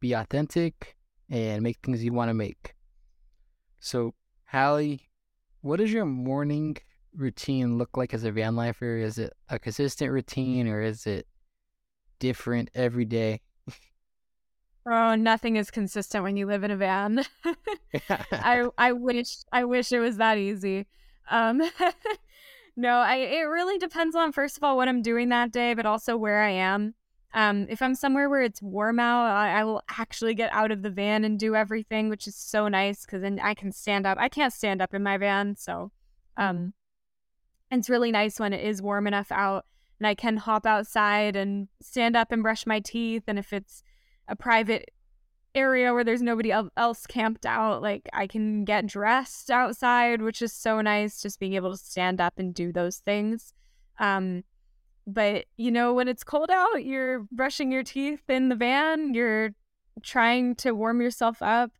Speaker 1: be authentic, and make things you want to make. So, Halle, what does your morning routine look like as a van lifer? Is it a consistent routine or is it different every day?
Speaker 2: Oh, nothing is consistent when you live in a van. I I wish I wish it was that easy. Um no, I it really depends on first of all what I'm doing that day, but also where I am. Um, if I'm somewhere where it's warm out, I, I, will actually get out of the van and do everything, which is so nice because then I can stand up. I can't stand up in my van, so um, it's really nice when it is warm enough out and I can hop outside and stand up and brush my teeth. And if it's a private area where there's nobody else camped out, like I can get dressed outside, which is so nice just being able to stand up and do those things. Um, but you know, when it's cold out, you're brushing your teeth in the van, you're trying to warm yourself up.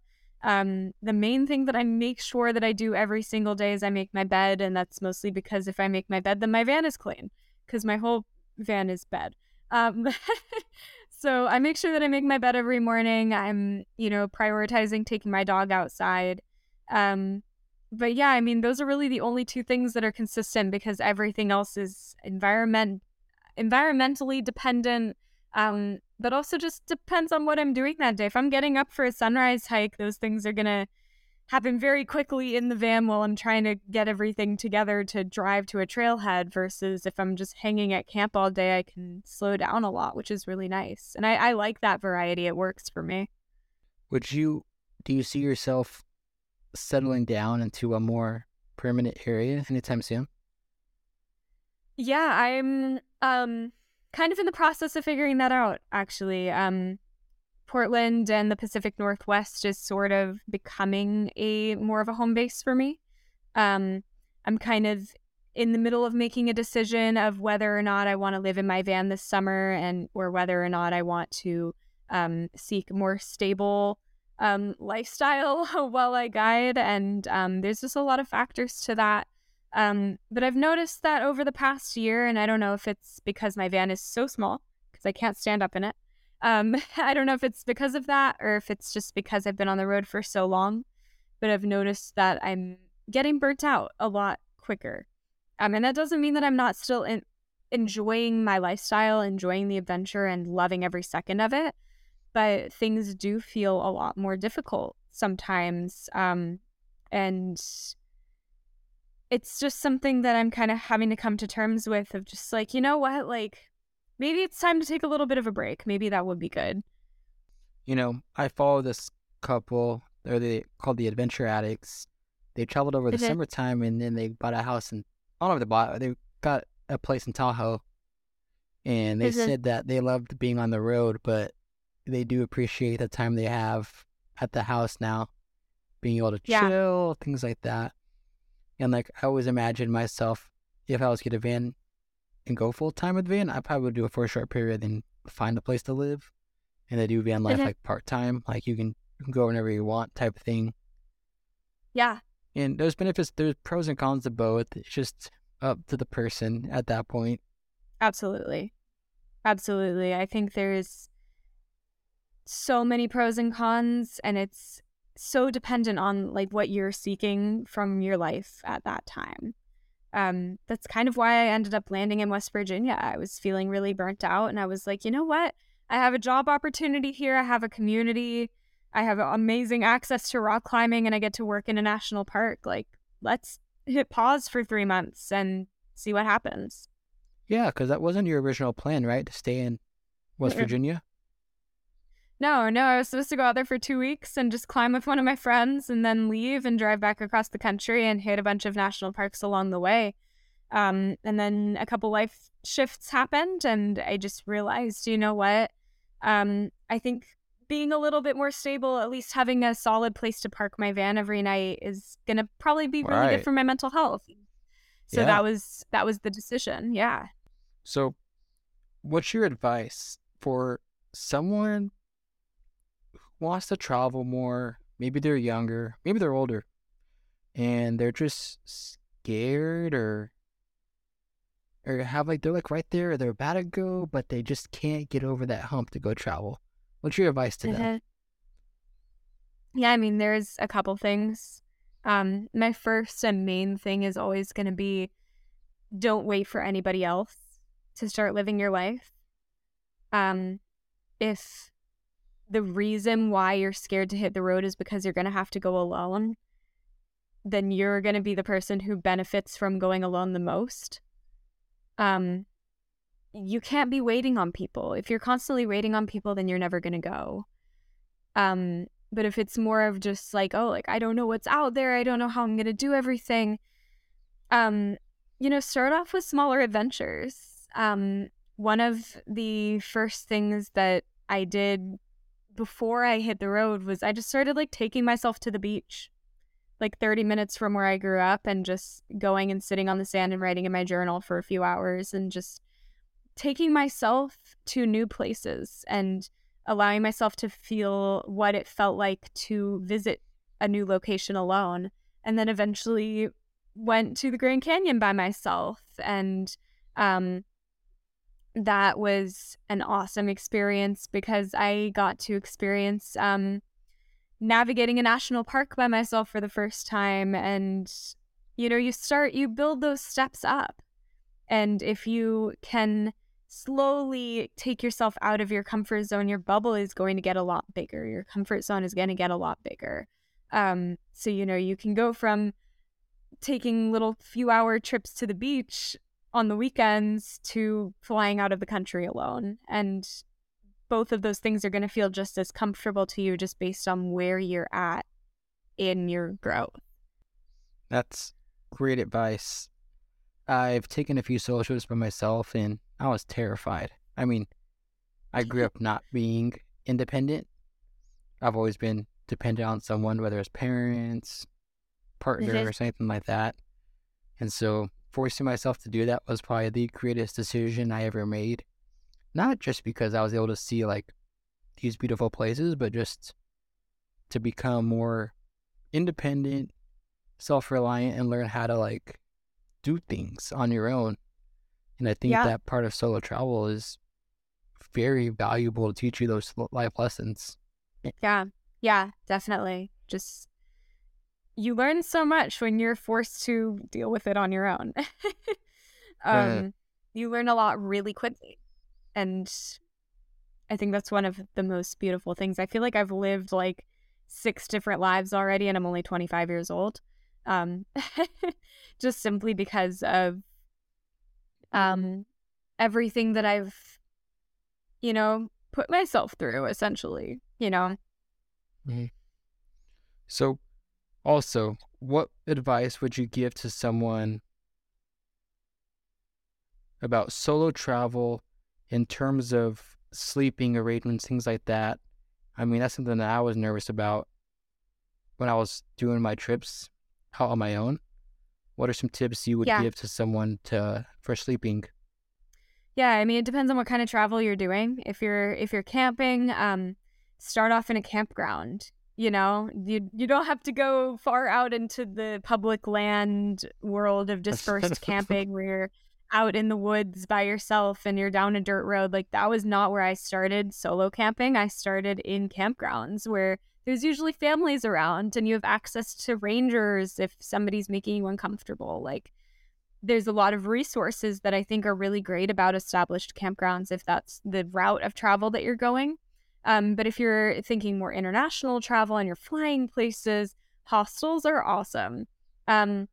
Speaker 2: Um, the main thing that I make sure that I do every single day is I make my bed, and that's mostly because if I make my bed, then my van is clean because my whole van is bed. Um, So I make sure that I make my bed every morning. I'm, you know, prioritizing taking my dog outside. Um, but yeah, I mean, those are really the only two things that are consistent because everything else is environment environmentally dependent. Um, but also just depends on what I'm doing that day. If I'm getting up for a sunrise hike, those things are gonna happen very quickly in the van while I'm trying to get everything together to drive to a trailhead versus if I'm just hanging at camp all day, I can slow down a lot, which is really nice. And I, I like that variety. It works for me.
Speaker 1: Would you, do you see yourself settling down into a more permanent area anytime soon?
Speaker 2: Yeah, I'm um kind of in the process of figuring that out actually. Um Portland and the Pacific Northwest is sort of becoming a more of a home base for me. Um, I'm kind of in the middle of making a decision of whether or not I want to live in my van this summer and or whether or not I want to um, seek more stable um, lifestyle while I guide. And um, there's just a lot of factors to that. Um, but I've noticed that over the past year, and I don't know if it's because my van is so small because I can't stand up in it, um, I don't know if it's because of that or if it's just because I've been on the road for so long, but I've noticed that I'm getting burnt out a lot quicker. Um, and that doesn't mean that I'm not still in- enjoying my lifestyle, enjoying the adventure, and loving every second of it. But things do feel a lot more difficult sometimes. Um, and it's just something that I'm kind of having to come to terms with of just like, you know what? Like, maybe it's time to take a little bit of a break. Maybe that would be good.
Speaker 1: You know, I follow this couple. They're the, called the Adventure Addicts. They traveled over the summertime and then they bought a house and I don't know if they bought, they got a place in Tahoe. And they said that they loved being on the road, but they do appreciate the time they have at the house now, being able to yeah. chill, things like that. And like, I always imagine myself if I was to get a van and go full time with van, I probably would do it for a short period and find a place to live. And I do van life mm-hmm. like part time, like you can, you can go whenever you want type of thing.
Speaker 2: Yeah.
Speaker 1: And there's benefits, there's pros and cons to both. It's just up to the person at that point.
Speaker 2: Absolutely. Absolutely. I think there's so many pros and cons, and it's so dependent on like what you're seeking from your life at that time um, that's kind of why I ended up landing in West Virginia. I was feeling really burnt out, and I was like, you know what? I have a job opportunity here. I have a community. I have amazing access to rock climbing, and I get to work in a national park. Like, let's hit pause for three months and see what happens.
Speaker 1: Yeah, because that wasn't your original plan, right? To stay in West Virginia.
Speaker 2: No, no, I was supposed to go out there for two weeks and just climb with one of my friends and then leave and drive back across the country and hit a bunch of national parks along the way. Um, and then a couple life shifts happened, and I just realized, you know what? Um, I think being a little bit more stable, at least having a solid place to park my van every night, is gonna probably be really
Speaker 1: Right.
Speaker 2: good for my mental health. So
Speaker 1: Yeah.
Speaker 2: that was that was the decision. Yeah.
Speaker 1: So, what's your advice for someone wants to travel more? Maybe they're younger, maybe they're older, and they're just scared or or have like they're like right there, they're about to go, but they just can't get over that hump to go travel. What's your advice to them?
Speaker 2: Yeah, I mean, there's a couple things. Um, my first and main thing is always going to be don't wait for anybody else to start living your life. Um, if the reason why you're scared to hit the road is because you're going to have to go alone, then you're going to be the person who benefits from going alone the most. Um, you can't be waiting on people. If you're constantly waiting on people, then you're never going to go. Um, but if it's more of just like, oh, like I don't know what's out there, I don't know how I'm going to do everything. Um, you know, start off with smaller adventures. Um, one of the first things that I did before I hit the road was I just started like taking myself to the beach, like 30 minutes from where I grew up, and just going and sitting on the sand and writing in my journal for a few hours and just taking myself to new places and allowing myself to feel what it felt like to visit a new location alone. And then eventually went to the Grand Canyon by myself. And um, that was an awesome experience because I got to experience um, navigating a national park by myself for the first time. And, you know, you start, you build those steps up. And if you can slowly take yourself out of your comfort zone, your bubble is going to get a lot bigger. Your comfort zone is going to get a lot bigger. Um, so, you know, you can go from taking little few hour trips to the beach on the weekends to flying out of the country alone. And both of those things are going to feel just as comfortable to you just based on where you're at in your growth.
Speaker 1: That's great advice. I've taken a few solo trips by myself and I was terrified. I mean, I grew up not being independent. I've always been dependent on someone, whether it's parents, partner,
Speaker 2: Mhm.
Speaker 1: or something like that. And so forcing myself to do that was probably the greatest decision I ever made. Not just because I was able to see like these beautiful places, but just to become more independent, self reliant, and learn how to like do things on your own. And I think
Speaker 2: Yeah.
Speaker 1: that part of solo travel is very valuable to teach you those life lessons.
Speaker 2: Yeah. Yeah, definitely. Just you learn so much when you're forced to deal with it on your own. um you learn a lot really quickly. And I think that's one of the most beautiful things. I feel like I've lived like six different lives already and I'm only 25 years old. Um just simply because of um everything that I've you know put myself through essentially, you know.
Speaker 1: So, also, what advice would you give to someone about solo travel in terms of sleeping arrangements, things like that? I mean, that's something that I was nervous about when I was doing my trips out on my own. What are some tips you would
Speaker 2: Yeah.
Speaker 1: give to someone to for sleeping?
Speaker 2: Yeah, I mean it depends on what kind of travel you're doing. If you're if you're camping, um start off in a campground. You know, you you don't have to go far out into the public land world of dispersed camping where you're out in the woods by yourself and you're down a dirt road. Like that was not where I started solo camping. I started in campgrounds where there's usually families around and you have access to rangers if somebody's making you uncomfortable. Like there's a lot of resources that I think are really great about established campgrounds if that's the route of travel that you're going. Um, but if you're thinking more international travel and you're flying places, hostels are awesome. Um,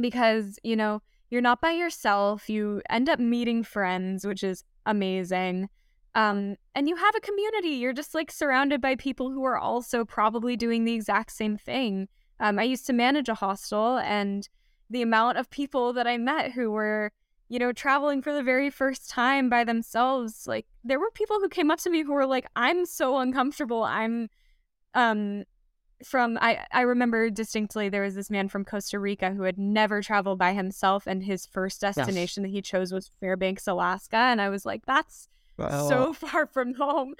Speaker 2: because, you know, you're not by yourself. You end up meeting friends, which is amazing. Um, and you have a community. You're just like surrounded by people who are also probably doing the exact same thing. Um, I used to manage a hostel, and the amount of people that I met who were, you know, traveling for the very first time by themselves, like there were people who came up to me who were like, "I'm so uncomfortable. I'm, um, from I I remember distinctly there was this man from Costa Rica who had never traveled by himself, and his first destination yes. that he chose was Fairbanks, Alaska, and I was like, that's well, so far from home.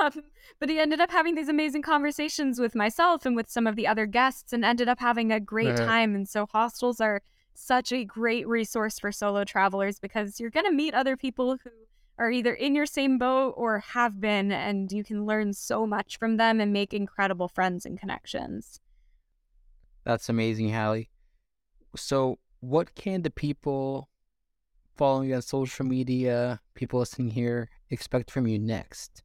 Speaker 2: Um, but he ended up having these amazing conversations with myself and with some of the other guests and ended up having a great uh-huh. time. And so hostels are such a great resource for solo travelers because you're going to meet other people who are either in your same boat or have been, and you can learn so much from them and make incredible friends and connections.
Speaker 1: That's amazing, Halle. So, what can the people following you on social media, people listening here, expect from you next?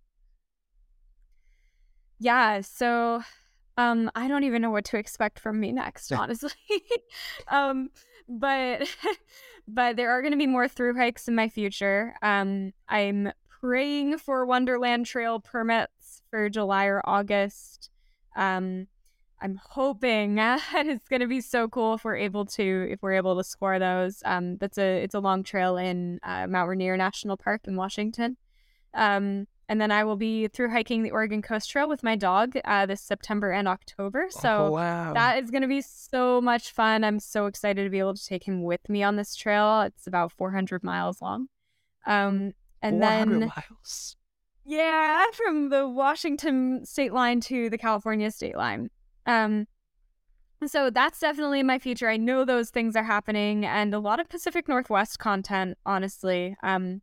Speaker 2: Yeah, so um I don't even know what to expect from me next, honestly. um but but there are going to be more through hikes in my future. Um I'm praying for Wonderland Trail permits for July or August. Um I'm hoping it's going to be so cool if we're able to if we're able to score those. Um, that's a it's a long trail in uh, Mount Rainier National Park in Washington. Um, and then I will be through hiking the Oregon Coast Trail with my dog uh, this September and October. So
Speaker 1: oh, wow.
Speaker 2: that is going to be so much fun. I'm so excited to be able to take him with me on this trail. It's about 400 miles long. Um, and then
Speaker 1: miles.
Speaker 2: Yeah, from the Washington state line to the California state line. Um, so that's definitely my future. I know those things are happening, and a lot of Pacific Northwest content, honestly. Um,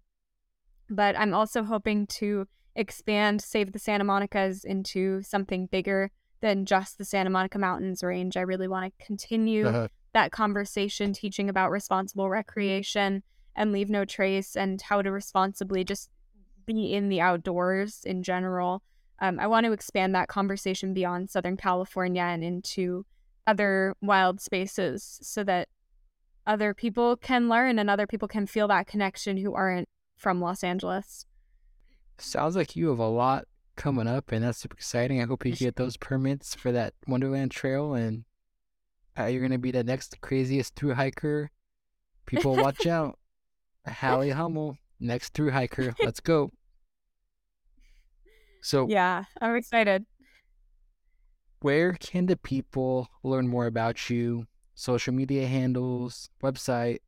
Speaker 2: but I'm also hoping to expand Save the Santa Monicas into something bigger than just the Santa Monica Mountains range. I really want to continue uh-huh. that conversation, teaching about responsible recreation and leave no trace and how to responsibly just be in the outdoors in general. Um, I want to expand that conversation beyond Southern California and into other wild spaces so that other people can learn and other people can feel that connection who aren't from Los Angeles.
Speaker 1: Sounds like you have a lot coming up, and that's super exciting. I hope you get those permits for that Wonderland Trail, and uh, you're gonna be the next craziest through hiker. People, watch out! Halle Homel, next through hiker. Let's go. So
Speaker 2: yeah, I'm excited.
Speaker 1: Where can the people learn more about you? Social media handles, website,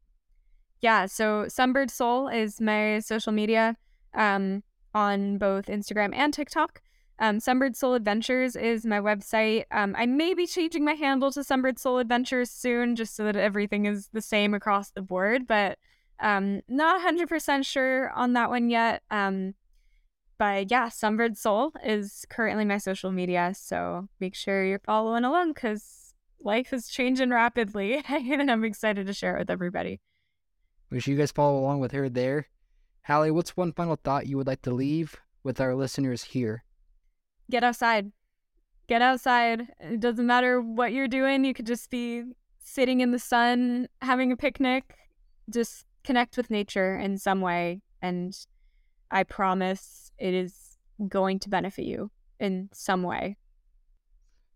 Speaker 2: yeah, so Sunbird Soul is my social media um, on both Instagram and TikTok. Um, Sunbird Soul Adventures is my website. Um, I may be changing my handle to Sunbird Soul Adventures soon, just so that everything is the same across the board. But um, not 100% sure on that one yet. Um, but yeah, Sunbird Soul is currently my social media. So make sure you're following along because life is changing rapidly, and I'm excited to share it with everybody.
Speaker 1: Make sure you guys follow along with her there. Halle, what's one final thought you would like to leave with our listeners here?
Speaker 2: Get outside. Get outside. It doesn't matter what you're doing. You could just be sitting in the sun, having a picnic. Just connect with nature in some way. And I promise it is going to benefit you in some way.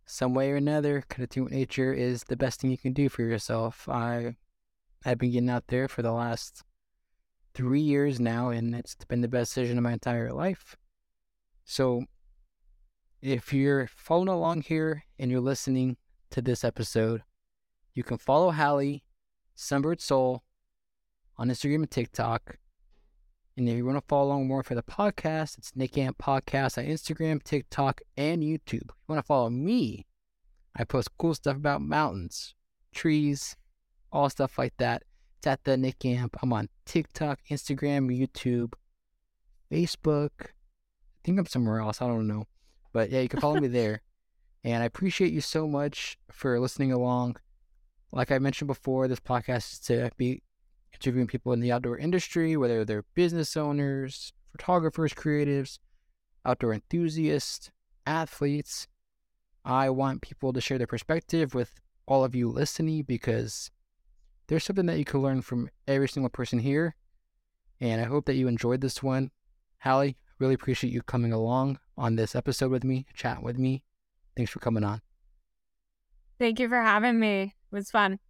Speaker 1: Some way or another, connecting with nature is the best thing you can do for yourself. I I've been getting out there for the last three years now, and it's been the best decision of my entire life. So, if you're following along here and you're listening to this episode, you can follow Halle, Sunbird Soul, on Instagram and TikTok. And if you want to follow along more for the podcast, it's Nick Amp Podcast on Instagram, TikTok, and YouTube. If you want to follow me, I post cool stuff about mountains, trees, all stuff like that. It's at the Nick Amp. I'm on TikTok, Instagram, YouTube, Facebook. I think I'm somewhere else. I don't know. But yeah, you can follow me there. And I appreciate you so much for listening along. Like I mentioned before, this podcast is to be interviewing people in the outdoor industry, whether they're business owners, photographers, creatives, outdoor enthusiasts, athletes. I want people to share their perspective with all of you listening because there's something that you can learn from every single person here. And I hope that you enjoyed this one. Halle, Really appreciate you coming along on this episode with me, chat with me. Thanks for coming on.
Speaker 2: Thank you for having me. It was fun.